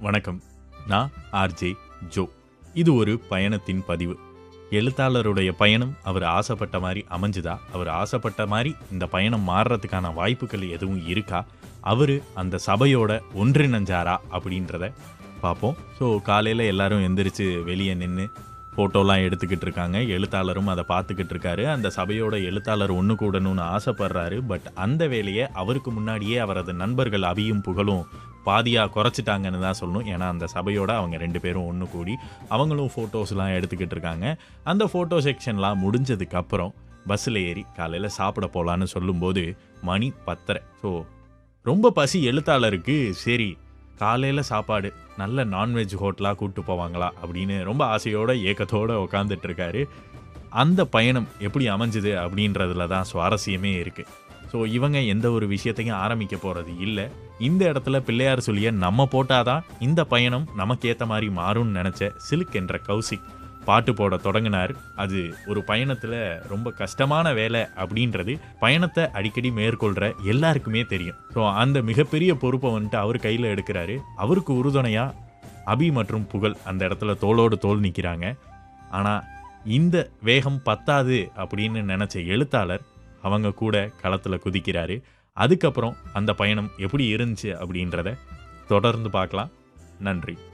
வணக்கம். நான் RJ Joe. இது ஒரு பயணத்தின் பதிவு. எழுத்தாளருடைய பயணம் அவர் ஆசைப்பட்ட மாதிரி அமைஞ்சுதா? அவர் ஆசைப்பட்ட மாதிரி இந்த பயணம் மாறுறதுக்கான வாய்ப்புகள் எதுவும் இருக்கா? அவர் அந்த சபையோட ஒன்றிணைஞ்சாரா அப்படின்றத பார்ப்போம். ஸோ காலையில் எல்லாரும் எந்திரிச்சு வெளியே நின்று ஃபோட்டோலாம் எடுத்துக்கிட்டு இருக்காங்க. எழுத்தாளரும் அதை பார்த்துக்கிட்டு இருக்காரு. அந்த சபையோட எழுத்தாளர் ஒன்று கூடணும்னு ஆசைப்படுறாரு. பட் அந்த வேலையை அவருக்கு முன்னாடியே அவரது நண்பர்கள் அபியும் புகழும் பாதியாக குறைச்சிட்டாங்கன்னு தான் சொல்லணும். ஏன்னா அந்த சபையோட அவங்க ரெண்டு பேரும் ஒன்று கூடி அவங்களும் ஃபோட்டோஸ்லாம் எடுத்துக்கிட்டு இருக்காங்க. அந்த ஃபோட்டோ செக்ஷன்லாம் முடிஞ்சதுக்கப்புறம் பஸ்ஸில் ஏறி காலையில் சாப்பிட போகலான்னு சொல்லும்போது மணி பத்தரை. ஸோ ரொம்ப பசி எழுத்தாளருக்கு சரி காலையில் சாப்பாடு நல்ல நான்வெஜ் ஹோட்டலாக கூப்பிட்டு போவாங்களா அப்படின்னு ரொம்ப ஆசையோட ஏக்கத்தோடு உட்காந்துட்டு இருக்காரு. அந்த பயணம் எப்படி அமைஞ்சுது அப்படின்றதுல தான் சுவாரஸ்யமே இருக்குது ஸோ இவங்க எந்த ஒரு விஷயத்தையும் ஆரம்பிக்க போகிறது இல்லை. இந்த இடத்துல பிள்ளையார் சொல்லிய நம்ம போட்டாதான் இந்த பயணம் நமக்கு ஏற்ற மாதிரி மாறும்னு நினச்ச சிலுக் என்ற கௌசிக் பாட்டு போட தொடங்கினார். அது ஒரு பயணத்தில் ரொம்ப கஷ்டமான வேலை அப்படின்றது பயணத்தை அடிக்கடி மேற்கொள்கிற எல்லாருக்குமே தெரியும். ஸோ அந்த மிகப்பெரிய பொறுப்பை வந்துட்டு அவர் கையில் எடுக்கிறாரு. அவருக்கு உறுதுணையாக அபி மற்றும் புகழ் அந்த இடத்துல தோளோடு தோல் நிற்கிறாங்க ஆனால் இந்த வேகம் பத்தாது அப்படின்னு நினச்ச எழுத்தாளர் அவங்க கூட களத்தில் குதிக்கிறாரு. அதுக்கப்புறம் அந்த பயணம் எப்படி இருந்துச்சு அப்படின்றத தொடர்ந்து பார்க்கலாம். நன்றி.